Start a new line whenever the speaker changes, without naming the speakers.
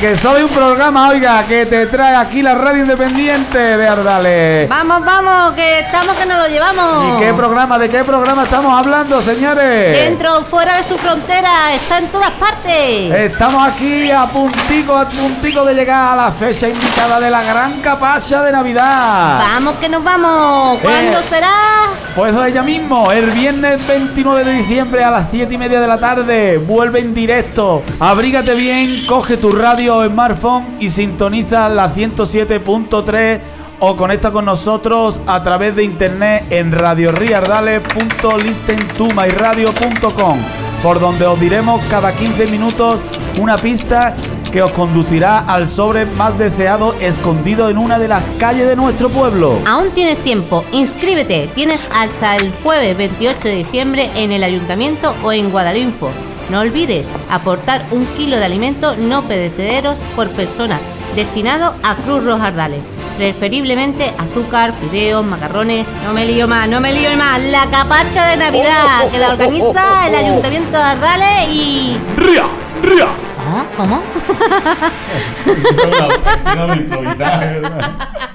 que soy un programa, oiga, que te trae aquí la radio independiente de Ardales.
Vamos, vamos, que estamos que nos lo llevamos.
¿Y qué programa, de qué programa estamos hablando, señores?
Dentro o fuera de su frontera, está en todas partes.
Estamos aquí a puntico, a puntico de llegar a la fecha indicada de la gran capacha de Navidad.
Vamos que nos vamos. ¿Cuándo
Eh.
será?
Pues ella mismo, el viernes 29 de diciembre a las 7 y media de la tarde, vuelve en directo. Abrígate bien, coge tu radio o smartphone y sintoniza la 107.3 o conecta con nosotros a través de internet en radiorriardale.listentomyradio.com por donde os diremos cada 15 minutos una pista que os conducirá al sobre más deseado escondido en una de las calles de nuestro pueblo.
Aún tienes tiempo, inscríbete. Tienes hasta el jueves 28 de diciembre en el ayuntamiento o en Guadalinfo. No olvides aportar un kilo de alimentos no perecederos por persona, destinado a Cruz Roja Ardales. Preferiblemente azúcar, fideos, macarrones. No me lío más, no me lío más. La capacha de Navidad que la organiza el ayuntamiento de Ardales y.
¡Ría! ¡Ría!
¿Ah? ¿Cómo?
¿verdad?